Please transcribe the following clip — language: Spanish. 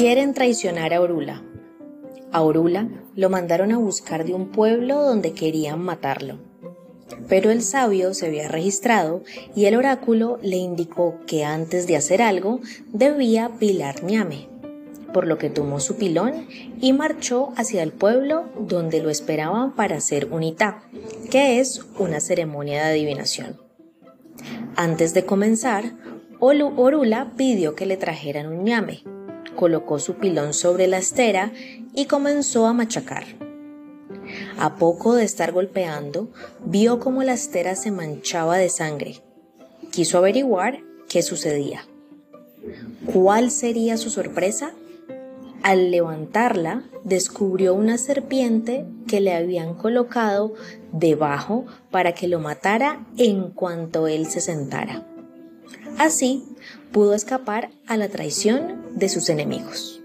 Quieren traicionar a Orula. A Orula lo mandaron a buscar de un pueblo donde querían matarlo. Pero el sabio se había registrado y el oráculo le indicó que antes de hacer algo debía pilar ñame, por lo que tomó su pilón y marchó hacia el pueblo donde lo esperaban para hacer un itá, que es una ceremonia de adivinación. Antes de comenzar, Orula pidió que le trajeran un ñame, colocó su pilón sobre la estera y comenzó a machacar. A poco de estar golpeando, vio como la estera se manchaba de sangre. Quiso averiguar qué sucedía. ¿Cuál sería su sorpresa? Al levantarla, descubrió una serpiente que le habían colocado debajo para que lo matara en cuanto él se sentara. Así pudo escapar a la traición de sus enemigos.